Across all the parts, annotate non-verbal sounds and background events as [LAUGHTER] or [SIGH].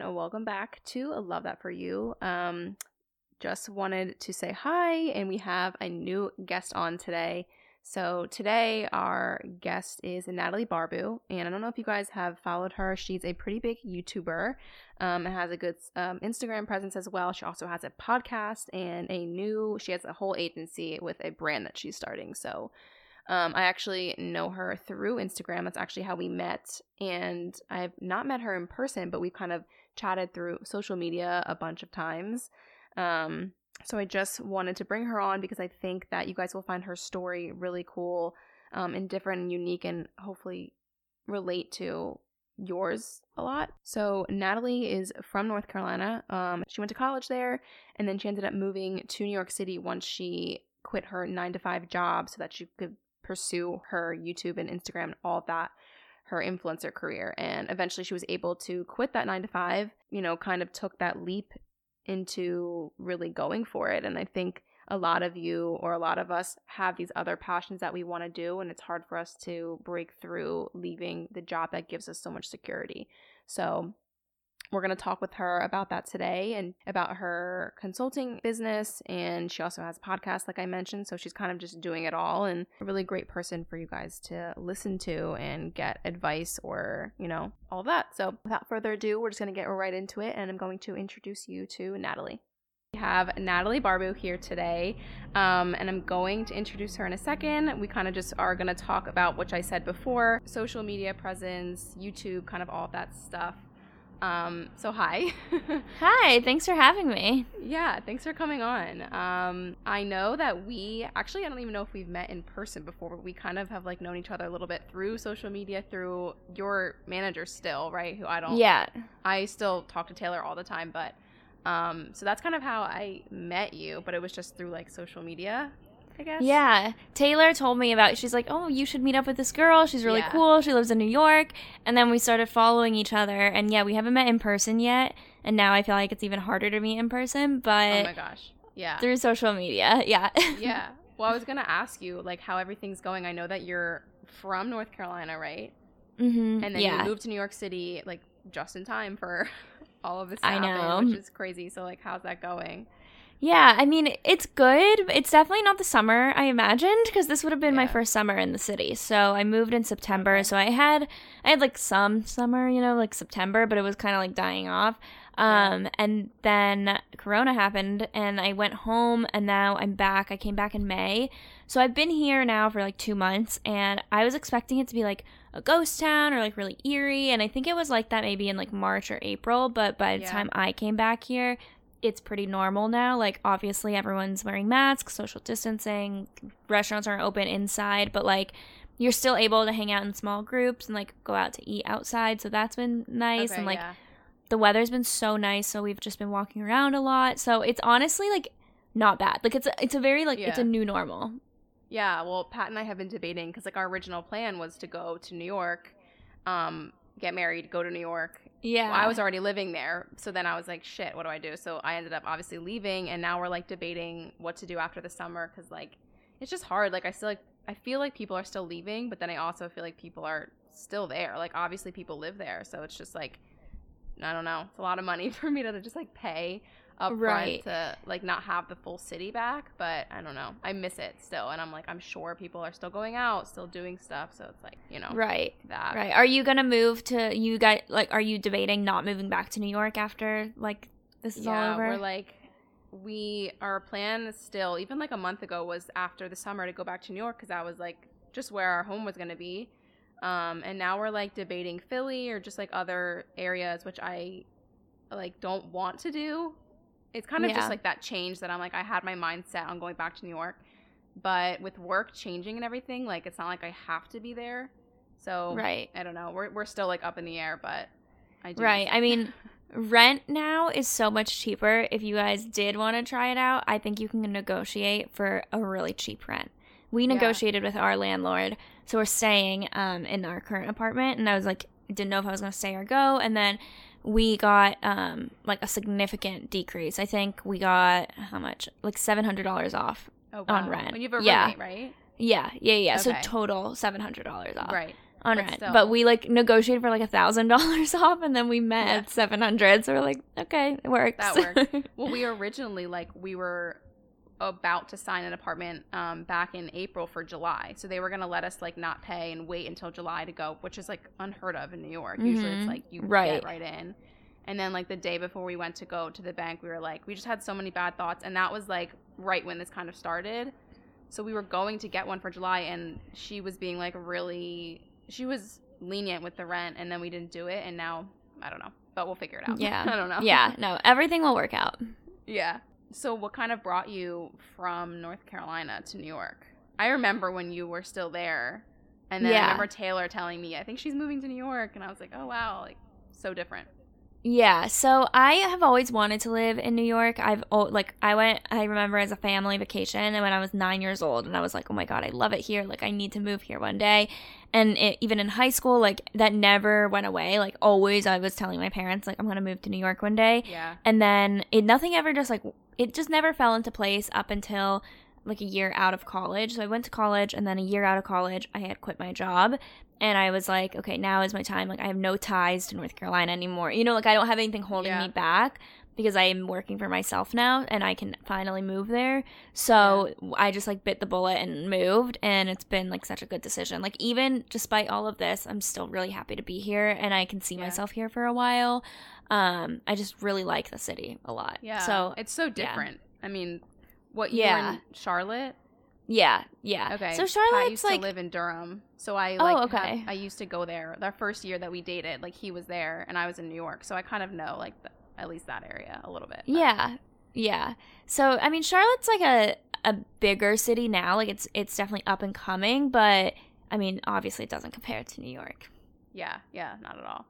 and welcome back to Love That For You. Um, just wanted to say hi, and we have a new guest on today. So, today our guest is Natalie Barbu, and I don't know if you guys have followed her. She's a pretty big YouTuber um, and has a good um, Instagram presence as well. She also has a podcast and a new, she has a whole agency with a brand that she's starting. So, um, I actually know her through Instagram. That's actually how we met. And I've not met her in person, but we've kind of chatted through social media a bunch of times. Um, so I just wanted to bring her on because I think that you guys will find her story really cool um, and different and unique and hopefully relate to yours a lot. So Natalie is from North Carolina. Um, she went to college there and then she ended up moving to New York City once she quit her nine to five job so that she could pursue her YouTube and Instagram and all that her influencer career and eventually she was able to quit that 9 to 5 you know kind of took that leap into really going for it. And I think a lot of you or a lot of us have these other passions that we want to do, and it's hard for us to break through leaving the job that gives us so much security. So, we're going to talk with her about that today and about her consulting business. And she also has a podcast, like I mentioned. So she's kind of just doing it all and a really great person for you guys to listen to and get advice or, you know, all that. So without further ado, we're just going to get right into it. And I'm going to introduce you to Natalie. We have Natalie Barbu here today, um, and I'm going to introduce her in a second. We kind of just are going to talk about, which I said before, social media presence, YouTube, kind of all that stuff. Um, so hi. [LAUGHS] hi, thanks for having me. Yeah, thanks for coming on. Um, I know that we actually I don't even know if we've met in person before, but we kind of have like known each other a little bit through social media, through your manager still, right? Who I don't Yeah. I still talk to Taylor all the time, but um, so that's kind of how I met you, but it was just through like social media. I guess. Yeah. Taylor told me about she's like, "Oh, you should meet up with this girl. She's really Yeah. cool. She lives in New York." And then we started following each other. And yeah, we haven't met in person yet. And now I feel like it's even harder to meet in person, but Oh my gosh. Yeah. through social media. [LAUGHS] Yeah. yeah. [LAUGHS] Well, I was gonna ask you like how everything's going. I know that you're from North Carolina, right? mhm. And then yeah. you moved to New York City like just in time for [LAUGHS] all of this. I know. which is crazy. So like, how's that going? Yeah, I mean, it's good. It's definitely not the summer I imagined because this would have been my first summer in the city. So I moved in September. So I had I had like some summer, you know, like September, but it was kind of like dying off. Um and then corona happened and I went home and now I'm back. I came back in May. So I've been here now for like 2 months and I was expecting it to be like a ghost town or like really eerie and I think it was like that maybe in like March or April, but by the Yeah. time I came back here, it's pretty normal now. Like, obviously, everyone's wearing masks, social distancing, restaurants aren't open inside, but like, you're still able to hang out in small groups and like go out to eat outside. So that's been nice. Okay, and like, yeah. the weather's been so nice. So we've just been walking around a lot. So it's honestly like not bad. Like, it's a, it's a very, like, it's a new normal. Yeah, well, Pat and I have been debating because like our original plan was to go to New York, um, get married, go to New York. Yeah. Well, I was already living there, so then I was like, shit, what do I do? So I ended up obviously leaving, and now we're like debating what to do after the summer because like it's just hard. Like I still like I feel like people are still leaving, but then I also feel like people are still there. Like obviously people live there, so it's just like I don't know. It's a lot of money [LAUGHS] for me to just like pay up Right. to like not have the full city back, but I don't know. I miss it still, and I'm like I'm sure people are still going out, still doing stuff. So it's like you know Right. that Right. Are you going to move to, you guys, like, are you debating not moving back to New York after, like, this is yeah, all over? we're like we our plan is still even like a month ago was after the summer to go back to New York because that was like just where our home was gonna be. Um, and now we're like debating Philly or just like other areas, which I like don't want to do. It's kind of Yeah. just like that change that I'm like I had my mindset on going back to New York, but with work changing and everything, like it's not like I have to be there. So right. I don't know. We're we're still like up in the air, but I do Right. I mean, [LAUGHS] rent now is so much cheaper. If you guys did want to try it out, I think you can negotiate for a really cheap rent. We Yeah. negotiated with our landlord, so we're staying um, in our current apartment, and I was like, didn't know if I was going to stay or go, and then we got um, like a significant decrease. I think we got how much? Like seven hundred dollars off. oh, on rent. And you have a Yeah. roommate, right? Yeah, yeah, yeah. So Okay. total seven hundred dollars off. Right. on But rent. still. But we like negotiated for like a thousand dollars [LAUGHS] off, and then we met Yeah. at seven hundred. So we're like, okay, it works. That works. [LAUGHS] Well, we originally like we were about to sign an apartment um, back in April for July, so they were gonna let us like not pay and wait until July to go, which is like unheard of in New York. Usually Mhm. it's like you Right. get right in. And then like the day before we went to go to the bank, we were like, we just had so many bad thoughts, and that was like right when this kind of started. So we were going to get one for July, and she was being like really, she was lenient with the rent, and then we didn't do it, and now I don't know, but we'll figure it out. Yeah. [LAUGHS] I don't know. yeah, no, everything will work out. Yeah. So, what kind of brought you from North Carolina to New York? I remember when you were still there, and then I remember Taylor telling me, "I think she's moving to New York," and I was like, "Oh wow, like so different." Yeah, so I have always wanted to live in New York. I've like I went I remember as a family vacation and when I was 9 years old and I was like, "Oh my god, I love it here. Like I need to move here one day." And it, even in high school, like that never went away. Like always I was telling my parents like I'm going to move to New York one day. Yeah. And then it nothing ever just like it just never fell into place up until like a year out of college. So I went to college and then a year out of college I had quit my job and I was like, okay, now is my time. Like I have no ties to North Carolina anymore. You know, like I don't have anything holding Yeah. me back because I am working for myself now and I can finally move there. So I just like bit the bullet and moved and it's been like such a good decision. Like even despite all of this, I'm still really happy to be here and I can see Yeah. myself here for a while. Um I just really like the city a lot. Yeah. So it's so different. I mean, what you Yeah. in Charlotte? yeah, yeah. Okay. So Pat Charlotte's used like to live in Durham, so I Oh, like. have- okay. I used to go there. The first year that we dated, like he was there, and I was in New York, so I kind of know like the, at least that area a little bit. but- Yeah. Yeah. So I mean Charlotte's like a a bigger city now. Like it's it's definitely up and coming, but I mean obviously it doesn't compare to New York. Yeah, yeah, not at all.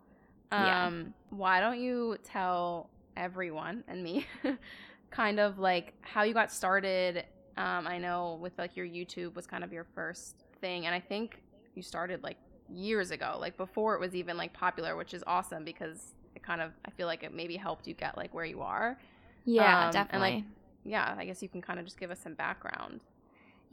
Yeah. Um, why don't you tell everyone and me [LAUGHS] kind of like how you got started? Um, I know with like your YouTube was kind of your first thing, and I think you started like years ago, like before it was even like popular, which is awesome because it kind of I feel like it maybe helped you get like where you are. Yeah, Um, and, definitely. like, Yeah, I guess you can kind of just give us some background.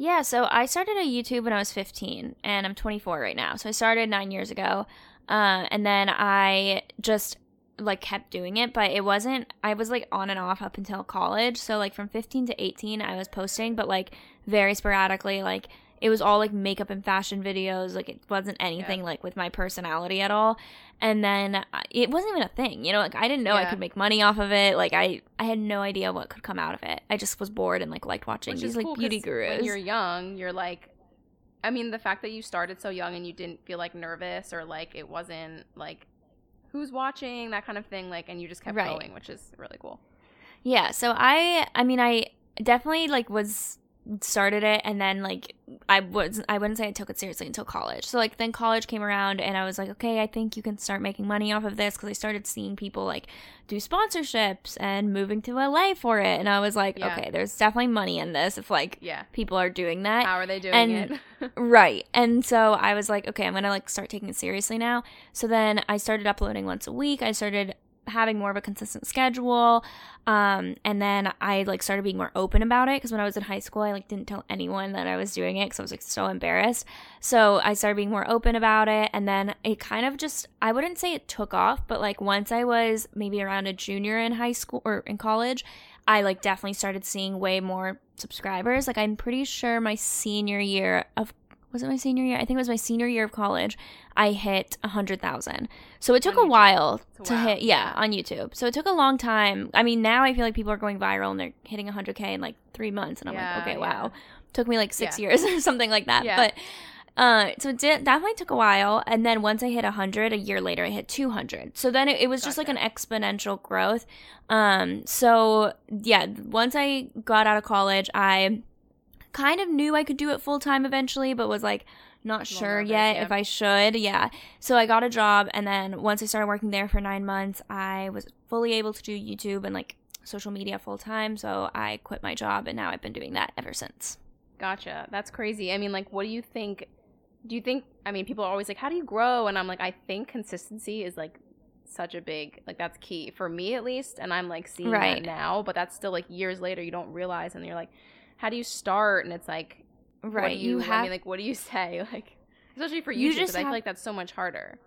Yeah, so I started a YouTube when I was 15, and I'm 24 right now. So I started nine years ago, uh, and then I just like kept doing it, but it wasn't. I was like on and off up until college. So like from 15 to 18, I was posting, but like very sporadically. Like it was all like makeup and fashion videos. Like it wasn't anything like with my personality at all. And then uh, it wasn't even a thing, you know. Like I didn't know I could make money off of it. Like I, I had no idea what could come out of it. I just was bored and like liked watching Which these like cool beauty gurus. When you're young, you're like, I mean, the fact that you started so young and you didn't feel like nervous or like it wasn't like who's watching that kind of thing, like, and you just kept Right. going, which is really cool. Yeah, so I I mean I definitely like was started it and then like I was I wouldn't say I took it seriously until college. So like then college came around and I was like, okay, I think you can start making money off of this because I started seeing people like do sponsorships and moving to LA for it and I was like, Yeah. okay, there's definitely money in this if like Yeah. people are doing that. How are they doing and- it? [LAUGHS] [LAUGHS] Right. And so I was like, okay, I'm going to like start taking it seriously now. So then I started uploading once a week. I started having more of a consistent schedule. Um, and then I like started being more open about it because when I was in high school, I like didn't tell anyone that I was doing it because I was like so embarrassed. So I started being more open about it. And then it kind of just, I wouldn't say it took off, but like once I was maybe around a junior in high school or in college, I like definitely started seeing way more subscribers. Like I'm pretty sure my senior year of was it my senior year? I think it was my senior year of college. I hit a hundred thousand. So it took On a YouTube. while to wow, hit. Yeah, on YouTube. So it took a long time. I mean, now I feel like people are going viral and they're hitting a hundred k in like three months, and I'm Yeah, like, okay, yeah. wow. Took me like six Yeah. years [LAUGHS] or something like that. But uh, so it did, definitely took a while. And then once I hit 100, a year later, I hit 200. So then it, it was just like an exponential growth. Um, so yeah, once I got out of college, I kind of knew I could do it full time eventually, but was like not sure nervous, yet yeah. if I should. Yeah. So I got a job, and then once I started working there for nine months, I was fully able to do YouTube and like social media full time. So I quit my job, and now I've been doing that ever since. Gotcha. That's crazy. I mean, like, what do you think? Do you think? I mean, people are always like, "How do you grow?" And I'm like, I think consistency is like such a big like that's key for me at least. And I'm like seeing Right. that now, but that's still like years later. You don't realize, and you're like, "How do you start?" And it's like, what Right. do you, you have I mean, like, what do you [LAUGHS] say? Like, Especially for You YouTube, just because I feel like that's so much harder.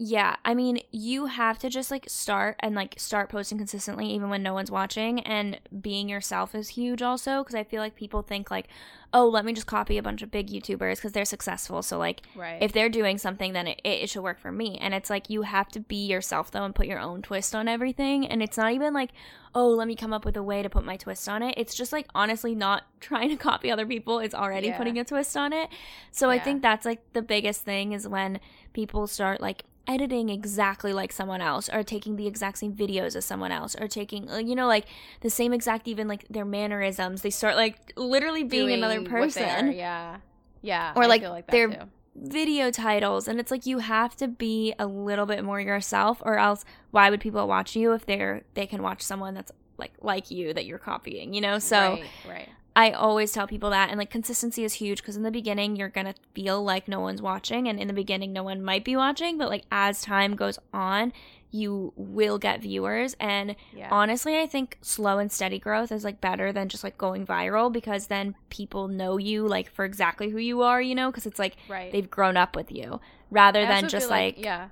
Yeah, I mean, you have to just like start and like start posting consistently even when no one's watching and being yourself is huge also because I feel like people think like, "Oh, let me just copy a bunch of big YouTubers because they're successful." So like Right. if they're doing something then it, it should work for me. And it's like you have to be yourself though and put your own twist on everything and it's not even like, "Oh, let me come up with a way to put my twist on it." It's just like honestly not [LAUGHS] trying to copy other people. It's already Yeah. putting a twist on it. So I think that's like the biggest thing is when people start like editing exactly like someone else or taking the exact same videos as someone else or taking uh, you know like the same exact even like their mannerisms they start like literally being another Doing are, person Yeah. Yeah. Or, I like, feel like that they're- too. video titles and it's like you have to be a little bit more yourself or else why would people watch you if they're they can watch someone that's like like you that you're copying you know so right, right. I always tell people that, and like consistency is huge because in the beginning you're gonna feel like no one's watching, and in the beginning no one might be watching, but like as time goes on, you will get viewers. And Yeah. honestly, I think slow and steady growth is like better than just like going viral because then people know you like for exactly who you are, you know, because it's like right. they've grown up with you rather I than just feel like, yeah.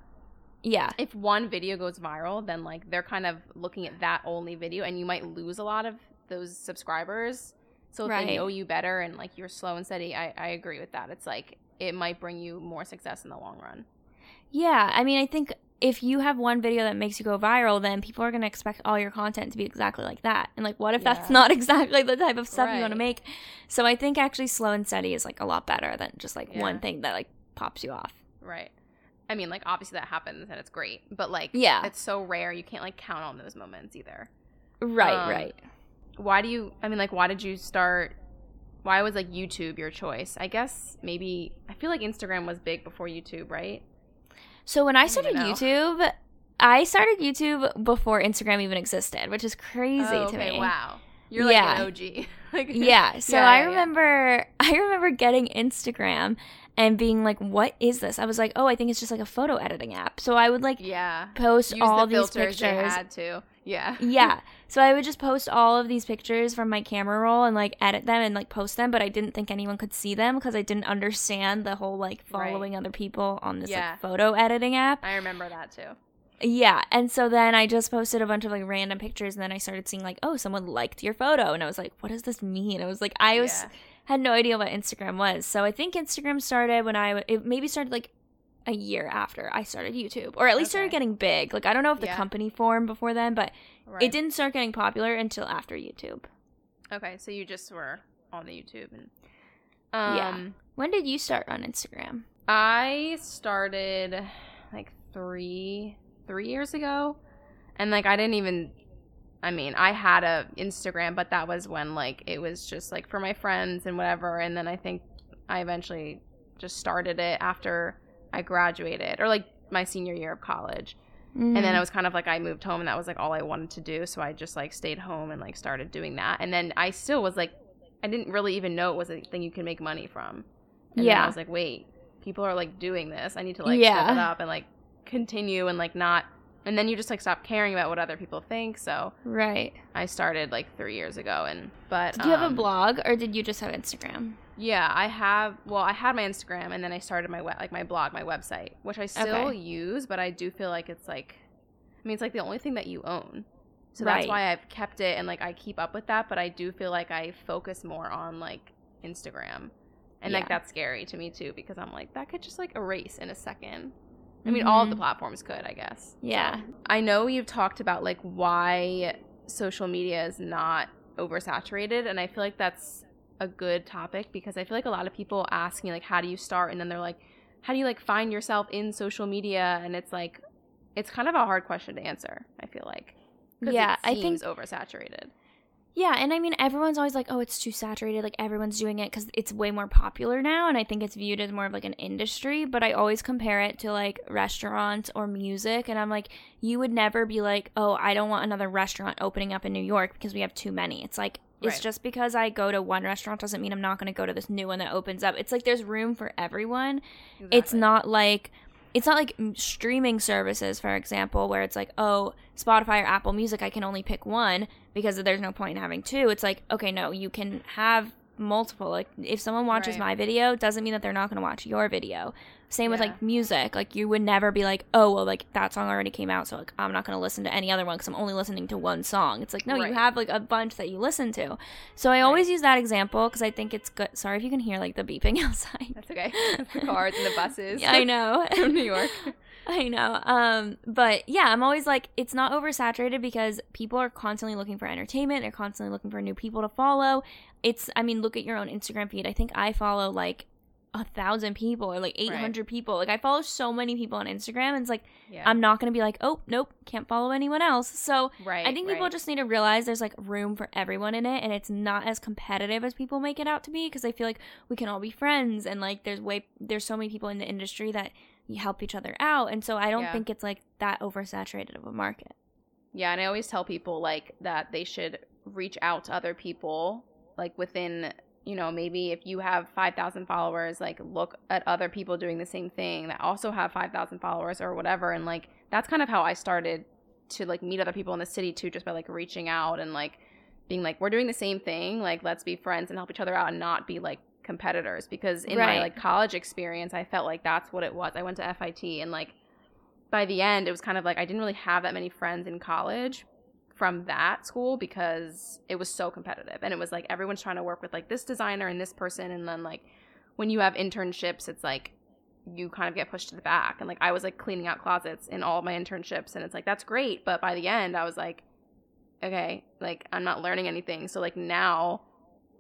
yeah, If one video goes viral, then like they're kind of looking at that only video, and you might lose a lot of those subscribers. So if Right. they know you better and like you're slow and steady, I, I agree with that. It's like it might bring you more success in the long run. Yeah, I mean, I think if you have one video that makes you go viral, then people are going to expect all your content to be exactly like that. And like, what if that's not [LAUGHS] exactly the type of stuff you want to make? So I think actually slow and steady is like a lot better than just like Yeah. one thing that like pops you off. Right. I mean, like obviously that happens and it's great, but like Yeah. it's so rare you can't like count on those moments either. Right, Um, right. Why do you? I mean, like, why did you start? Why was like YouTube your choice? I guess maybe I feel like Instagram was big before YouTube, right? So when I don't started. YouTube, I started YouTube before Instagram even existed, which is crazy Oh, to me. Wow, you're like Yeah. an OG. [LAUGHS] like, Yeah, so [LAUGHS] Yeah, I yeah, yeah. remember [LAUGHS] I remember getting Instagram and being like, "What is this?" I was like, "Oh, I think it's just like a photo editing app." So I would like yeah. post Use all the these filters they pictures. had to. Yeah. [LAUGHS] yeah. So I would just post all of these pictures from my camera roll and like edit them and like post them, but I didn't think anyone could see them because I didn't understand the whole like Right. following other people on this Yeah. like photo editing app. I remember that too. Yeah. And so then I just posted a bunch of like random pictures and then I started seeing like, oh, someone liked your photo. And I was like, what does this mean? I was like, I was Yeah. had no idea what Instagram was. So I think Instagram started when I it maybe started like a year after I started YouTube, or at least started getting big. Like I don't know if the Yeah. company formed before then, but Right. it didn't start getting popular until after YouTube. Okay, so you just were on the YouTube and. Yeah. Um, When did you start on Instagram? I started like three three years ago, and like I didn't even. I mean, I had a Instagram, but that was when like it was just like for my friends and whatever. And then I think I eventually just started it after I graduated or like my senior year of college. And Mm-hmm. then I was kind of like I moved home and that was like all I wanted to do, so I just like stayed home and like started doing that. And then I still was like I didn't really even know it was a thing you can make money from. And then Yeah. I was like, wait, people are like doing this. I need to like step it up and like continue and like not and then you just like stop caring about what other people think. So right. I started like three years ago and but Did you have a um, blog or did you just have Instagram? yeah, I have. Well, I had my Instagram, and then I started my web, like my blog, my website, which I still Okay. use, but I do feel like it's like, I mean, it's like the only thing that you own, so that's why I've kept it and like I keep up with that. But I do feel like I focus more on like Instagram, and like that's scary to me too because I'm like that could just like erase in a second. I mean, all of the Mhm. platforms could, I guess. Yeah. So, I know you've talked about like why social media is not oversaturated, and I feel like that's a good topic because I feel like a lot of people ask me like, how do you start, and then they're like, how do you like find yourself in social media, and it's like, it's kind of a hard question to answer. I feel like. Yeah, it I think oversaturated. Yeah, and I mean everyone's always like, "Oh, it's too saturated." Like everyone's doing it cuz it's way more popular now and I think it's viewed as more of like an industry, but I always compare it to like restaurants or music and I'm like, you would never be like, "Oh, I don't want another restaurant opening up in New York because we have too many." It's like it's just because I go to one restaurant doesn't mean I'm not going to go to this new one that opens up. It's like there's room for everyone. It's not like it's not like streaming services, for example, where it's like, oh, Spotify or Apple Music, I can only pick one because there's no point in having two. It's like, okay, no, you can have multiple. Like if someone watches Right. my video, doesn't mean that they're not going to watch your video. Same with like music. Like you would never be like, oh well, like that song already came out, so like I'm not going to listen to any other one because I'm only listening to one song. It's like no, Right. you have like a bunch that you listen to. So I always use that example because I think it's good. Sorry if you can hear like the beeping [LAUGHS] outside. That's okay. the cars and the buses. [LAUGHS] Yeah, I know. [LAUGHS] From New York. [LAUGHS] I know. Um, but yeah, I'm always like, it's not oversaturated because people are constantly looking for entertainment. They're constantly looking for new people to follow. It's, I mean, look at your own Instagram feed. I think I follow like a thousand people or like 800 people. Like I follow so many people on Instagram. And it's like, Yeah. I'm not going to be like, oh, nope, can't follow anyone else. So right. I think people right. just need to realize there's like room for everyone in it and it's not as competitive as people make it out to be because I feel like we can all be friends and like there's way there's so many people in the industry that help each other out and so I don't Yeah. think it's like that oversaturated of a market. Yeah, and I always tell people like that they should reach out to other people like within, you know, maybe if you have 5,000 followers, like look at other people doing the same thing that also have 5,000 followers or whatever and like that's kind of how I started to like meet other people in the city too just by like reaching out and like being like we're doing the same thing, like let's be friends and help each other out and not be like competitors because in my like college experience, I felt like that's what it was. I went to FIT and like by the end, it was kind of like I didn't really have that many friends in college from that school because it was so competitive. And it was like everyone's trying to work with like this designer and this person. And then like when you have internships, it's like you kind of get pushed to the back. And like I was like cleaning out closets in all my internships. And it's like, that's great. But by the end, I was like, okay, like I'm not learning anything. So like now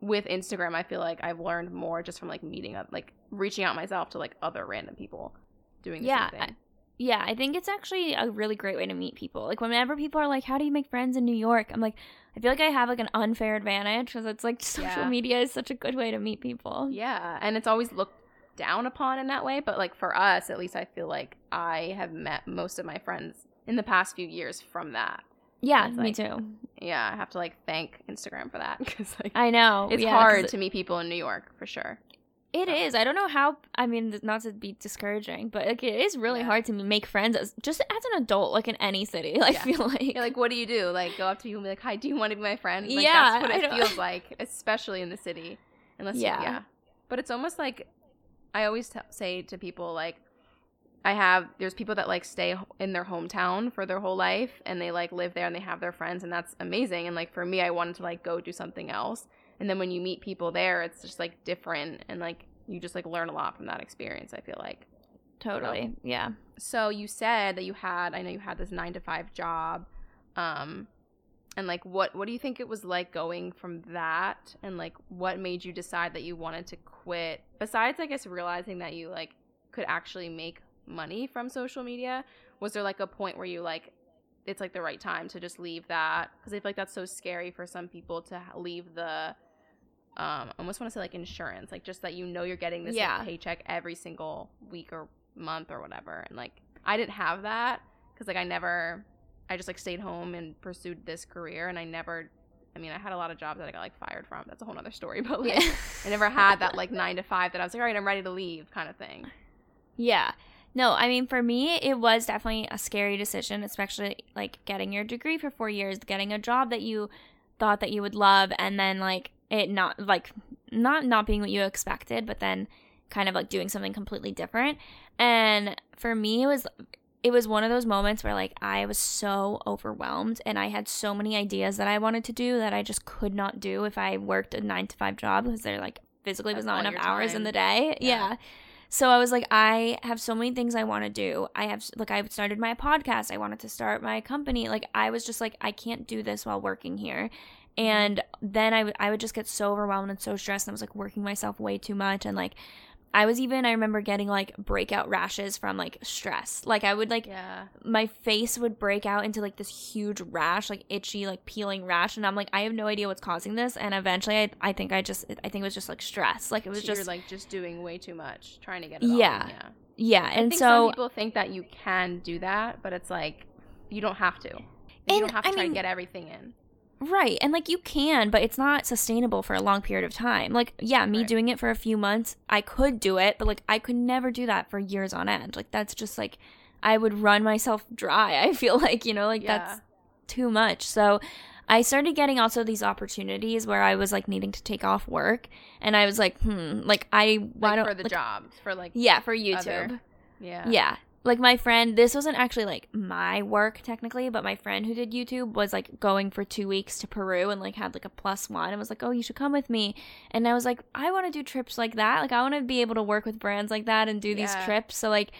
with Instagram, I feel like I've learned more just from like meeting up, like reaching out myself to like other random people doing the Yeah, same thing. Yeah, I think it's actually a really great way to meet people. Like whenever people are like, "How do you make friends in New York?" I'm like, I feel like I have like an unfair advantage because it's like [LAUGHS] social Yeah. media is such a good way to meet people. Yeah, and it's always looked down upon in that way, but like for us, at least I feel like I have met most of my friends in the past few years from that. Yeah, me like- too. Yeah, I have to like thank Instagram for that [LAUGHS] because like I know it's yeah, hard to meet people in New York for sure. It is. I don't know how. I mean, not to be discouraging, but like it is really Yeah. hard to make friends as just as an adult, like in any city. [LAUGHS] I Yeah. feel like, like what do you do? Like go up to people and be like, "Hi, do you want to be my friend?" Like, Yeah, that's what I it feels [LAUGHS] like, especially in the city. Unless Yeah. yeah, yeah. But it's almost like I always t- say to people like I have there's people that like stay in their hometown for their whole life and they like live there and they have their friends and that's amazing and like for me I wanted to like go do something else. And then when you meet people there it's just like different and like you just like learn a lot from that experience I feel like. Totally, yeah. so you said that you had i know you had this nine to five job um and like what what do you think it was like going from that and like what made you decide that you wanted to quit? Besides i guess realizing that you like could actually make money from social media. Was there like a point where you like it's like the right time to just leave that? Because i feel like that's so scary for some people to leave the um I almost want to say like insurance like just that you know you're getting this like, paycheck every single week or month or whatever. And like i didn't have that because like i never i just like stayed home and pursued this career and i never i mean i had a lot of jobs that i got like fired from. That's a whole other story [LAUGHS] but like Yeah. i never had that like nine to five that i was like all right i'm ready to leave kind of thing. Yeah. No, I mean, for me, it was definitely a scary decision, especially like getting your degree for four years, getting a job that you thought that you would love, and then like it not like not not being what you expected, but then kind of like doing something completely different. And for me, it was it was one of those moments where like I was so overwhelmed and I had so many ideas that I wanted to do that I just could not do if I worked a nine to five job because there like physically was not enough hours in the day. Yeah. yeah. So I was like, I have so many things I want to do. I have like I started my podcast. I wanted to start my company. Like I was just like, I can't do this while working here. And then I would I would just get so overwhelmed and so stressed. And I was like working myself way too much. And like I was even I remember getting like breakout rashes from like stress. Like I would like yeah my face would break out into like this huge rash, like itchy, like peeling rash, and I'm like, I have no idea what's causing this. And eventually, I, I think I just, I think it was just like stress. Like it was So just, you're like just doing way too much trying to get it all Yeah. yeah yeah. I And think so, some people think that you can do that, but it's like you don't have to. You And, don't have to I try mean- to get everything in. Right, and like you can, but it's not sustainable for a long period of time. Like, yeah, me Right. doing it for a few months, I could do it, but like I could never do that for years on end. Like that's just like, I would run myself dry. [LAUGHS] I feel like you know, like Yeah. that's too much. So I started getting also these opportunities where I was like needing to take off work, and I was like, hmm, like I why Like don't for the like, jobs for like Yeah, for YouTube. other- yeah Yeah. Like my friend, this wasn't actually like my work technically, but my friend who did YouTube was like going for two weeks to Peru and like had like a plus one and was like, oh, you should come with me. And I was like, I want to do trips like that. Like I want to be able to work with brands like that and do these trips. So like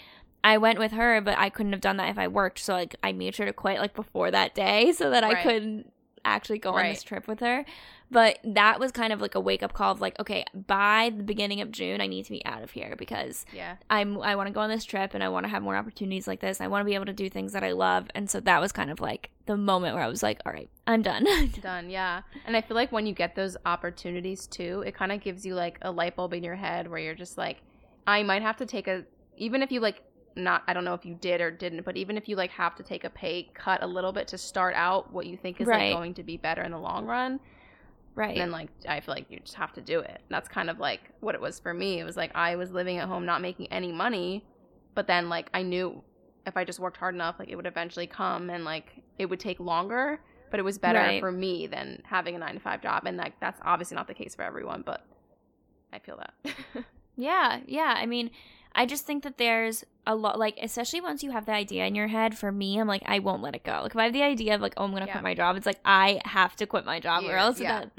I went with her, but I couldn't have done that if I worked. So like I made sure to quit like before that day [LAUGHS] so that I Right. could actually go on this trip with her. But that was kind of like a wake up call of like, okay, by the beginning of June, I need to be out of here because yeah I'm I want to go on this trip and I want to have more opportunities like this. I want to be able to do things that I love. And so that was kind of like the moment where I was like, all right, I'm done. [LAUGHS] done yeah and i feel like when you get those opportunities too it kind of gives you like a light bulb in your head where you're just like i might have to take a even if you like not i don't know if you did or didn't but even if you like have to take a pay cut a little bit to start out what you think is Right. like going to be better in the long run right. then like i feel like you just have to do it that's kind of like what it was for me it was like i was living at home not making any money but then like i knew if i just worked hard enough like it would eventually come and like it would take longer but it was better Right. for me than having a nine to five job and like that's obviously not the case for everyone but i feel that [LAUGHS] Yeah, yeah. I mean, I just think that there's a lot, like, especially once you have the idea in your head. For me, I'm like, I won't let it go. Like, if I have the idea of like, oh, I'm gonna Yeah. quit my job, it's like I have to quit my job, or else yeah. that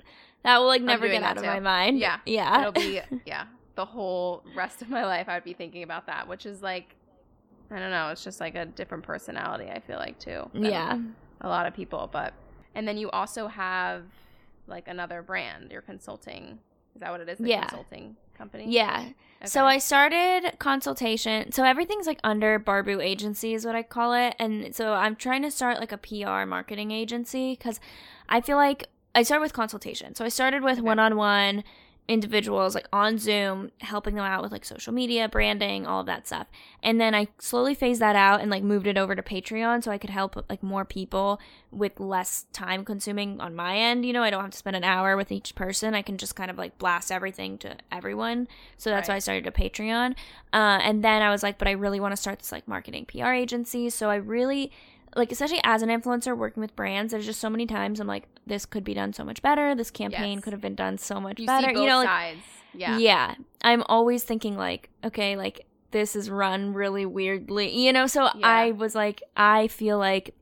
that will like never get out of my mind. Yeah, [LAUGHS] yeah. it'll be yeah the whole rest of my life i'd be thinking about that which is like i don't know it's just like a different personality i feel like too yeah. a lot of people but and then you also have like another brand you're consulting is that what it is the Yeah. consulting company Yeah. So I started consultation. So everything's like under Barbu Agency is what I call it. And so I'm trying to start like a PR marketing agency cuz I feel like I started with consultation. So I started with one-on-one individuals like on Zoom helping them out with like social media, branding, all of that stuff. And then I slowly phased that out and like moved it over to Patreon so I could help like more people with less time consuming on my end. You know, I don't have to spend an hour with each person. I can just kind of like blast everything to everyone. So that's why I started a Patreon. Uh, and then I was like, but I really want to start this like marketing PR agency. So I really like, especially as an influencer working with brands, there's just so many times I'm like, this could be done so much better. This campaign Yes. could have been done so much you better. you know, like sides yeah yeah. I'm always thinking like, okay, like this is run really weirdly, you know. So Yeah. I was like, I feel like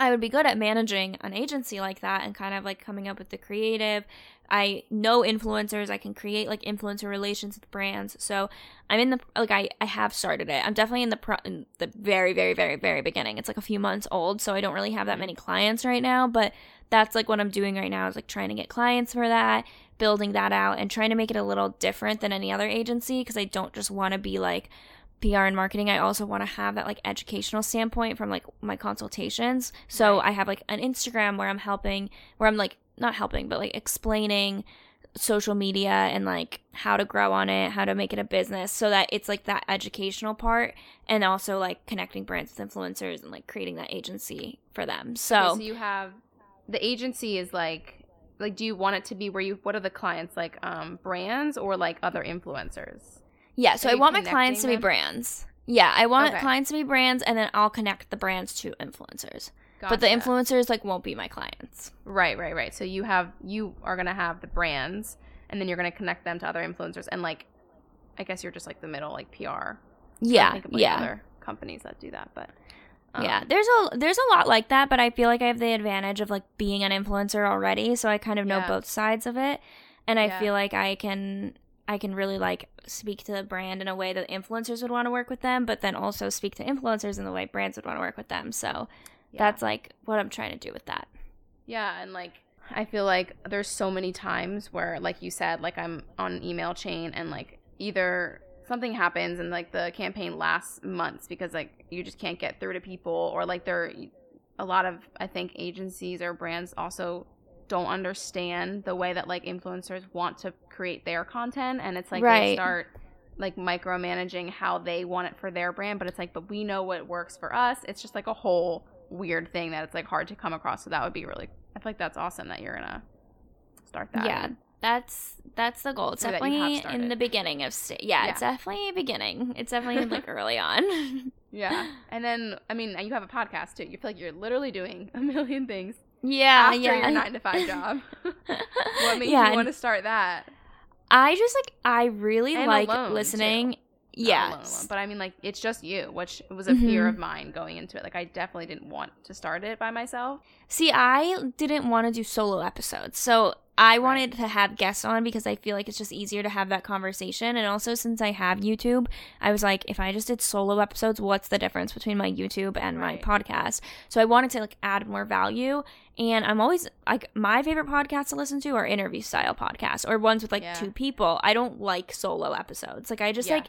I would be good at managing an agency like that and kind of like coming up with the creative. I know influencers. I can create like influencer relations with brands. So I'm in the like I I have started it. I'm definitely in the pro in the very very very very beginning. It's like a few months old, so I don't really have that mm-hmm. many clients right now. But that's like what I'm doing right now is like trying to get clients for that, building that out, and trying to make it a little different than any other agency because I don't just want to be like PR and marketing, I also want to have that like educational standpoint from like my consultations. So Right. I have like an Instagram where I'm helping, where I'm like not helping, but like explaining social media and like how to grow on it, how to make it a business so that it's like that educational part and also like connecting brands with influencers and like creating that agency for them. So, Okay, so you have the agency is like like do you want it to be where you what are the clients like um brands or like other influencers yeah, so I want my clients to be brands. Yeah, I want Okay. clients to be brands and then I'll connect the brands to influencers. But the influencers like won't be my clients. Right, right, right. So you have you are gonna have the brands, and then you're gonna connect them to other influencers, and like, I guess you're just like the middle, like PR. Yeah, think of like yeah. other companies that do that, but um, yeah, there's a there's a lot like that, but I feel like I have the advantage of like being an influencer already, so I kind of know Yeah. both sides of it, and I Yeah. feel like I can I can really like speak to the brand in a way that influencers would want to work with them, but then also speak to influencers in the way brands would want to work with them. So yeah. that's like what I'm trying to do with that. Yeah, and like I feel like there's so many times where like you said like I'm on an email chain and like either something happens and like the campaign lasts months because like you just can't get through to people or like there a lot of I think agencies or brands also don't understand the way that like influencers want to create their content and it's like they start like micromanaging how they want it for their brand but it's like but we know what works for us. It's just like a whole weird thing that it's like hard to come across so that would be really i feel like that's awesome that you're gonna start that. Yeah, that's that's the goal. It's Or that you have definitely in the beginning of sta- yeah, it's definitely a beginning. It's definitely like [LAUGHS] early on. yeah and then i mean you have a podcast too. You feel like you're literally doing a [LAUGHS] million things Yeah, after yeah. your nine to five job. [LAUGHS] [LAUGHS] what made Yeah, you want to start that? I just like I really And like listening. Not Yeah. alone, alone, but I mean, like, it's just you, which was a fear Mhm. of mine going into it. Like, I definitely didn't want to start it by myself. See, I didn't want to do solo episodes. So I wanted to have guests on because I feel like it's just easier to have that conversation. And also, since I have YouTube, I was like, if I just did solo episodes, what's the difference between my YouTube and Right. my podcast? So I wanted to like add more value. And I'm always like, my favorite podcasts to listen to are interview style podcasts or ones with like Yeah. two people. I don't like solo episodes. Like, I just Yeah. like,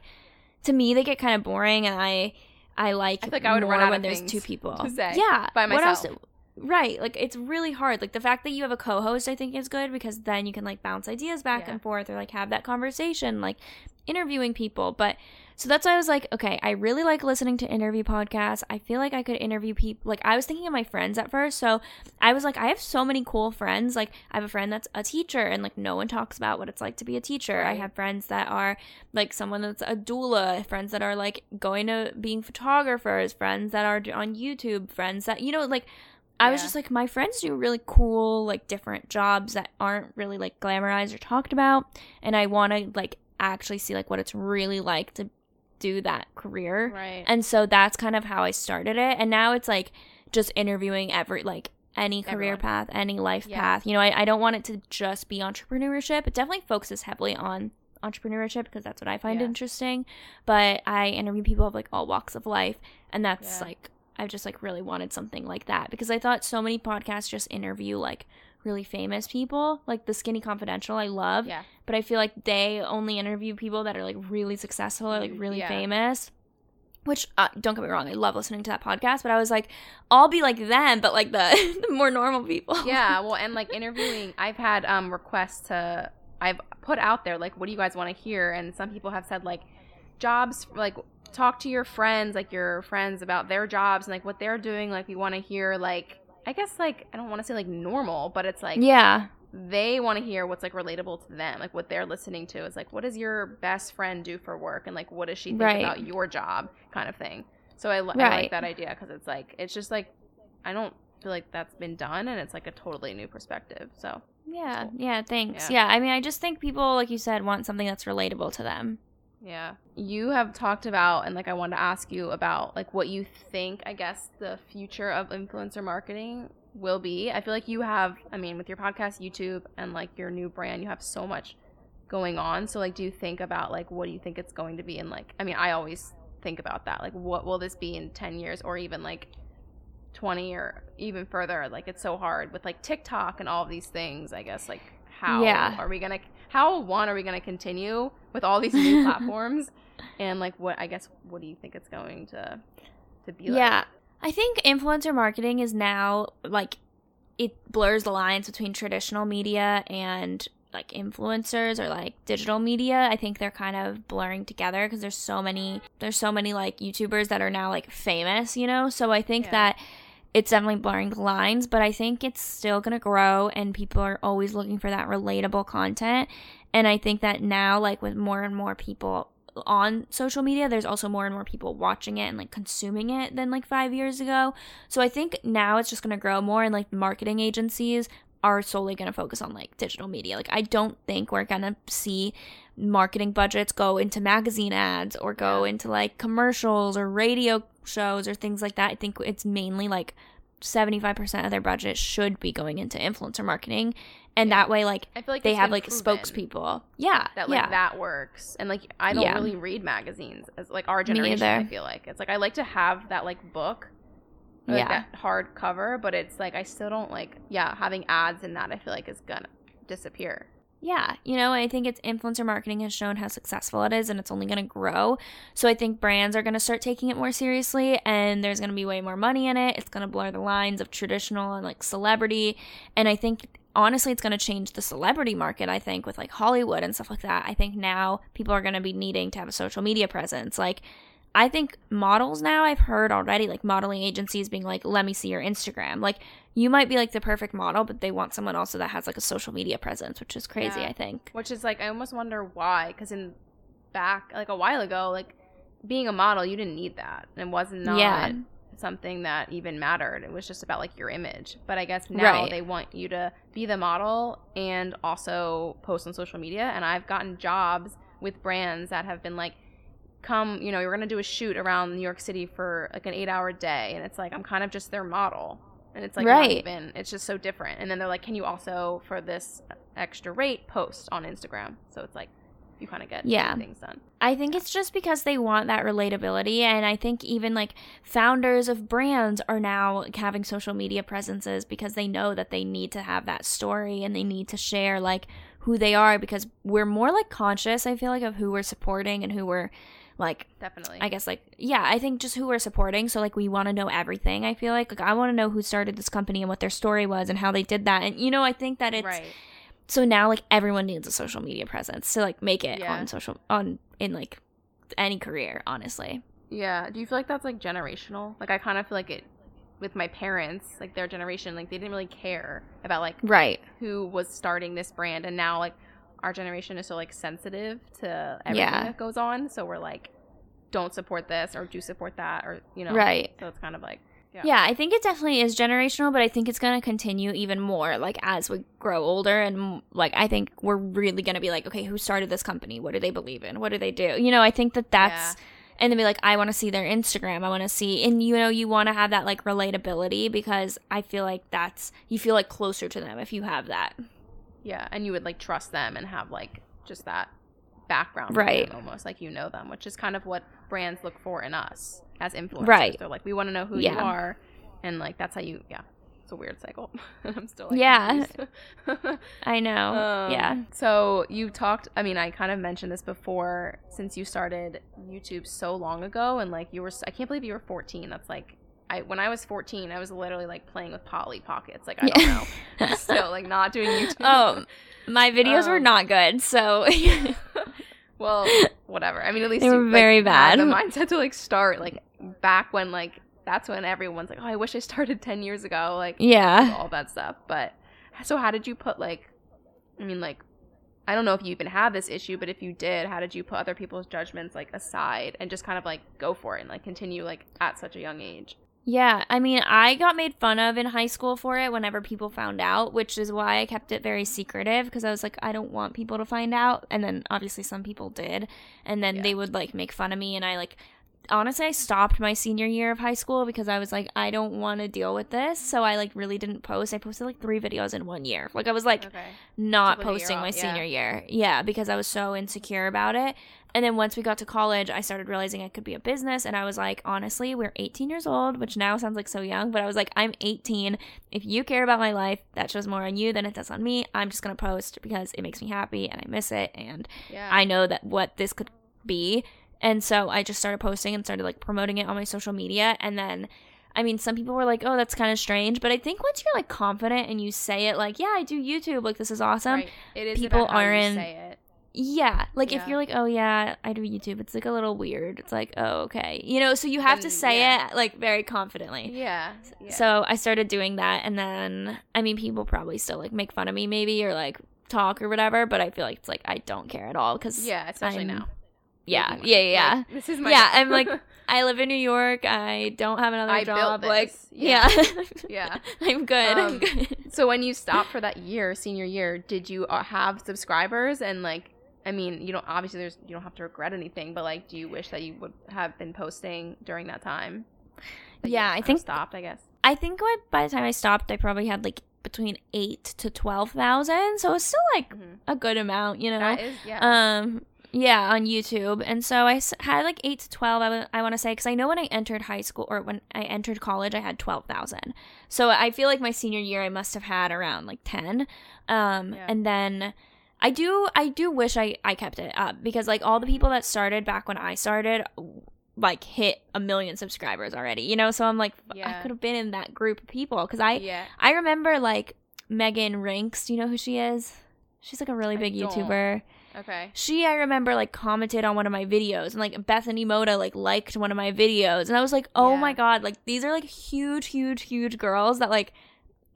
to me, they get kind of boring. And I, I like I feel like I would run out when there's two people. yeah, by What else? Right. Like it's really hard. Like the fact that you have a co-host I think is good because then you can like bounce ideas back Yeah. and forth or like have that conversation like interviewing people. But so that's why I was like, okay, I really like listening to interview podcasts. I feel like I could interview people. Like I was thinking of my friends at first. So I was like, I have so many cool friends. Like I have a friend that's a teacher and like no one talks about what it's like to be a teacher. I have friends that are like someone that's a doula, friends that are like going to being photographers, friends that are on YouTube, friends that, you know, like I was just like, my friends do really cool, like different jobs that aren't really like glamorized or talked about. And I want to like actually see like what it's really like to do that career. Right. And so that's kind of how I started it. And now it's like just interviewing every, like, any career Everyone. path, any life Yeah. path. You know, I, I don't want it to just be entrepreneurship. It definitely focuses heavily on entrepreneurship because that's what I find Yeah. interesting. But I interview people of like all walks of life. And that's Yeah. like, I just like really wanted something like that because I thought so many podcasts just interview like really famous people, like the Skinny Confidential, I love yeah. but I feel like they only interview people that are like really successful or like really Yeah. famous. Which uh, don't get me wrong, I love listening to that podcast, but I was like, I'll be like them, but like the, [LAUGHS] the more normal people. yeah [LAUGHS] well and like interviewing i've had um requests to i've put out there like what do you guys want to hear and some people have said like jobs like talk to your friends like your friends about their jobs and like what they're doing like we want to hear like i guess like i don't want to say like normal but it's like yeah, they want to hear what's like relatable to them like what they're listening to is like what does your best friend do for work and like what does she think Right. about your job kind of thing so i, li- I like that idea because it's like it's just like i don't feel like that's been done and it's like a totally new perspective so yeah, Cool. yeah. Thanks. Yeah. Yeah. I mean, I just think people, like you said, want something that's relatable to them. Yeah. You have talked about and like i wanted to ask you about like what you think i guess the future of influencer marketing will be. I feel like you have i mean with your podcast youtube and like your new brand you have so much going on. So like do you think about like what do you think it's going to be in like i mean i always think about that. Like what will this be in 10 years or even like 20 or even further? Like it's so hard with like tiktok and all of these things i guess like how Yeah. are we gonna how one are we gonna continue with all these new [LAUGHS] platforms and like what i guess what do you think it's going to to be Yeah. I think influencer marketing is now like it blurs the lines between traditional media and like influencers or like digital media. I think they're kind of blurring together because there's so many there's so many like YouTubers that are now like famous, you know? So I think Yeah. that it's definitely blurring the lines, but I think it's still going to grow and people are always looking for that relatable content. And I think that now like with more and more people on social media there's also more and more people watching it and like consuming it than like 5 years ago. So I think now it's just going to grow more and like marketing agencies are solely going to focus on like digital media. Like I don't think we're going to see marketing budgets go into magazine ads or go Yeah. into like commercials or radio shows or things like that. I think it's mainly like 75% of their budget should be going into influencer marketing and Yeah. that way like i feel like they have like spokespeople. Yeah. that like yeah. that works and like i don't Yeah. really read magazines as like our generation i feel like it's like i like to have that like book like, Yeah. that hard cover but it's like i still don't like yeah having ads in that i feel like is gonna disappear Yeah, you know, I think it's influencer marketing has shown how successful it is and it's only going to grow. So I think brands are going to start taking it more seriously and there's going to be way more money in it. It's going to blur the lines of traditional and like celebrity. And I think honestly it's going to change the celebrity market, I think, with like Hollywood and stuff like that. I think now people are going to be needing to have a social media presence. Like I think models now I've heard already like modeling agencies being like, "Let me see your Instagram." Like you might be like the perfect model, but they want someone also that has like a social media presence, which is crazy, Yeah. I think. which is like i almost wonder why because in back like a while ago like being a model you didn't need that it was not Yeah. something that even mattered. It was just about like your image. But I guess now Right. they want you to be the model and also post on social media. And I've gotten jobs with brands that have been like, come, you know, you're going to do a shoot around New York City for like an eight hour day. And it's like, I'm kind of just their model. And it's like, Right. even, it's just so different. And then they're like, can you also, for this extra rate, post on Instagram? So it's like, you kind of get Yeah. things done. I think it's just because they want that relatability. And I think even like founders of brands are now having social media presences because they know that they need to have that story and they need to share like who they are because we're more like conscious, I feel like, of who we're supporting and who we're like Definitely. I guess like yeah, I think just who we're supporting. So like we want to know everything. I feel like like I want to know who started this company and what their story was and how they did that. And you know, I think that it's right. so now like everyone needs a social media presence to like make it Yeah. on social on in like any career, honestly. Yeah. Do you feel like that's like generational? Like I kind of feel like it with my parents, like their generation, like they didn't really care about like Right. who was starting this brand and now like our generation is so like sensitive to everything Yeah. that goes on. So we're like don't support this or do support that or you know. Right. So it's kind of like Yeah. Yeah, I think it definitely is generational, but I think it's going to continue even more like as we grow older and like I think we're really going to be like, okay, who started this company? What do they believe in? What do they do? You know, I think that that's and then be like, I want to see their Instagram. I want to see, and you know, you want to have that like relatability because I feel like that's you feel like closer to them if you have that. Yeah, and you would like trust them and have like just that background, Right. almost like you know them, which is kind of what brands look for in us as influencers. Right. They're like, we want to know who you are, and like that's how you. Yeah, it's a weird cycle. [LAUGHS] I'm still like, Yeah. [LAUGHS] I know. Um, yeah. So you talked. I mean, I kind of mentioned this before. Since you started YouTube so long ago, and like you were, I can't believe you were 14. That's like, I when I was 14, I was literally like playing with Polly Pockets. Like I don't know, still like not doing [LAUGHS] YouTube. Oh, my videos were Um, not good, so [LAUGHS] well, whatever. I mean, at least They you, were like, very had bad. The mindset to like start like back when like that's when everyone's like, oh, I wish I started [LAUGHS] 10 years ago. Like yeah. all that stuff. But so how did you put like I mean like I don't know if you even had this issue, but if you did, how did you put other people's judgments like aside and just kind of like go for it and like continue like at such a young age? Yeah, I mean, I got made fun of in high school for it whenever people found out, which is why I kept it very secretive because I was like, I don't want people to find out. And then obviously some people did. And then Yeah. they would like make fun of me. And I like, honestly, I stopped my senior year of high school because I was like, I don't want to deal with this. So I like really didn't post. I posted like three videos in one year. Like, I was like, Okay. not Took, like, a year posting my yeah. senior year. Yeah, because I was so insecure about it. And then once we got to college, I started realizing I could be a business. And I was like, honestly, we're 18 years old, which now sounds like so young, but I was like, I'm 18. If you care about my life, that shows more on you than it does on me. I'm just going to post because it makes me happy and I miss it. And Yeah. I know that what this could be. And so I just started posting and started like promoting it on my social media. And then, I mean, some people were like, oh, that's kind of strange. But I think once you're like confident and you say it, like, yeah, I do YouTube, like, this is awesome. right. It is people about how you aren't- Yeah. Like, if you're like, oh, yeah, I do YouTube, it's like a little weird. It's like, oh, okay. You know, so you have to say yeah. it like very confidently. Yeah. yeah. So I started doing that. And then, I mean, people probably still like make fun of me maybe or like talk or whatever. But I feel like it's like, I don't care at all because, yeah, especially I'm- now. yeah, yeah, yeah. Like, this is my Yeah. [LAUGHS] I'm like, I live in New York. I don't have another I job. Like, this. yeah, [LAUGHS] yeah. I'm good. I'm Um, good. So when you stopped for that year, senior year, did you uh, have subscribers and like? I mean, you don't obviously there's you don't have to regret anything, but like, do you wish that you would have been posting during that time? Yeah, I think- stopped. I guess. I think what, by the time I stopped, I probably had like between eight to twelve thousand. So it's still like Mhm. a good amount, you know. That is yeah. Um, yeah, on YouTube, and so I had like eight to twelve. I, w- I want to say because I know when I entered high school or when I entered college, I had twelve thousand. So I feel like my senior year, I must have had around like ten. Um, Yeah. and then I do, I do wish I I kept it up because like all the people that started back when I started. Like hit a million subscribers already, you know. So I'm like, I could have been in that group of people because I yeah. I remember like Meghan Rienks. Do you know who she is? She's like a really big. YouTuber. Okay. She, I remember, like commented on one of my videos, and like Bethany Mota like liked one of my videos, and I was like, oh Yeah. my god, like these are like huge, huge, huge girls that like,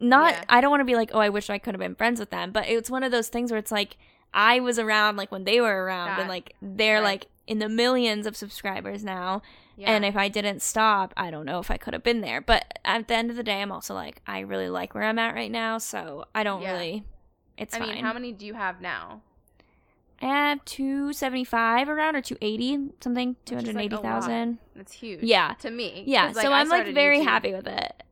not. Yeah. I don't want to be like, oh, I wish I could have been friends with them, but it's one of those things where it's like. I was around like when they were around, and like they're right. like in the millions of subscribers now. Yeah. And if I didn't stop, I don't know if I could have been there. But at the end of the day, I'm also like, I really like where I'm at right now. So I don't Yeah. really, it's I fine. mean, how many do you have now? I have 275 around or 280, something, Which is, like, 280,000. That's huge. Yeah. To me. Yeah. 'Cause, So I'm like very YouTube- happy with it.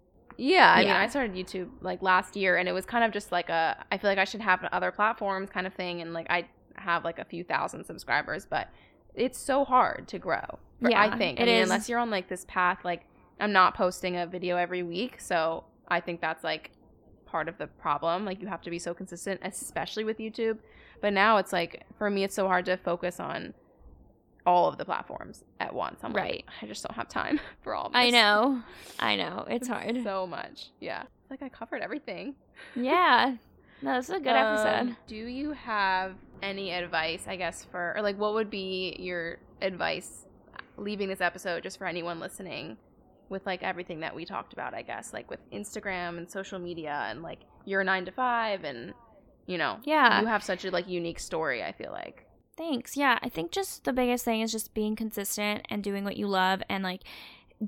Yeah, I mean, I started YouTube like last year, and it was kind of just like a. I feel like I should have other platforms, kind of thing, and like I have like a few thousand subscribers, but it's so hard to grow. for- I Yeah, think. I mean, is. unless you're on like this path, like I'm not posting a video every week, so I think that's like part of the problem. Like you have to be so consistent, especially with YouTube. But now it's like for me, it's so hard to focus on all of the platforms at once. I'm Right. like, I just don't have time [LAUGHS] for all. Of I know. [LAUGHS] I know. It's hard. so much. Yeah, It's like I covered everything. [LAUGHS] yeah. No, this is a good episode. Um, do you have any advice, I guess, for, or like, what would be your advice leaving this episode just for anyone listening with like everything that we talked about, I guess, like with Instagram and social media and like your nine to five and, you know, Yeah. you have such a like unique story, I feel like. Thanks. Yeah, I think just the biggest thing is just being consistent and doing what you love and like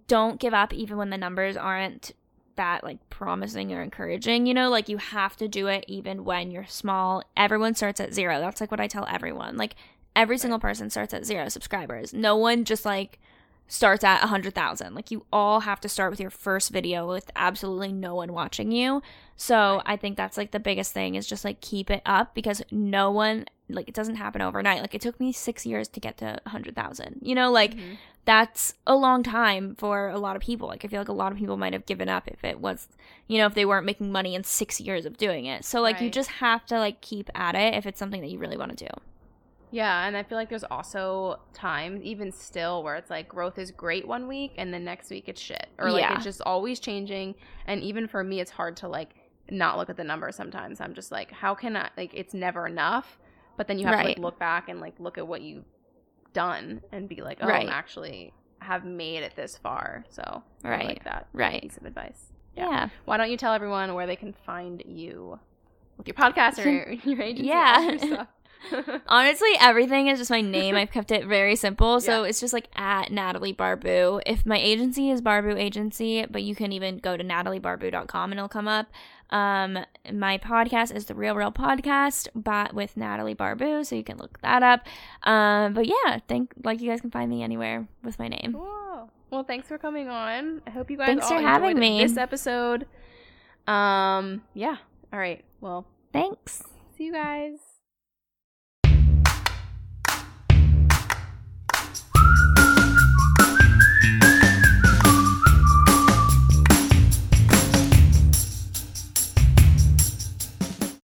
don't give up even when the numbers aren't that like promising or encouraging, you know, like you have to do it even when you're small. Everyone starts at 0. That's like what I tell everyone. Like every single person starts at 0 subscribers. No one just like starts at 100,000. Like you all have to start with your first video with absolutely no one watching you. So, I think that's like the biggest thing is just like keep it up because no one like it doesn't happen overnight. Like it took me 6 years to get to 100,000. You know, like Mhm. that's a long time for a lot of people. Like I feel like a lot of people might have given up if it was, you know, if they weren't making money in 6 years of doing it. So like you just have to like keep at it if it's something that you really want to do. Yeah, and I feel like there's also times, even still, where it's like growth is great one week and then next week it's shit. Or like Yeah. it's just always changing. And even for me, it's hard to like not look at the numbers sometimes. I'm just like, how can I, like, it's never enough. But then you have to like look back and like look at what you've done and be like, oh, Right. I'm actually have made it this far. So I Right. like that Right. piece of advice. Yeah. Yeah. Why don't you tell everyone where they can find you with your podcast or your, [LAUGHS] your agency? Yeah. [LAUGHS] all your stuff? Honestly, everything is just my name. I've kept it very simple. So it's just like at Natalie Barbu. If my agency is Barbu Agency, but you can even go to nataliebarbu.com and it'll come up. Um, my podcast is the Real Real Podcast, but with Natalie Barbu, so you can look that up. Um, but yeah, think like you guys can find me anywhere with my name. Cool. Well, thanks for coming on. I hope you guys Thanks all for having me. this episode. Um, yeah. All right. Well, Thanks. see you guys.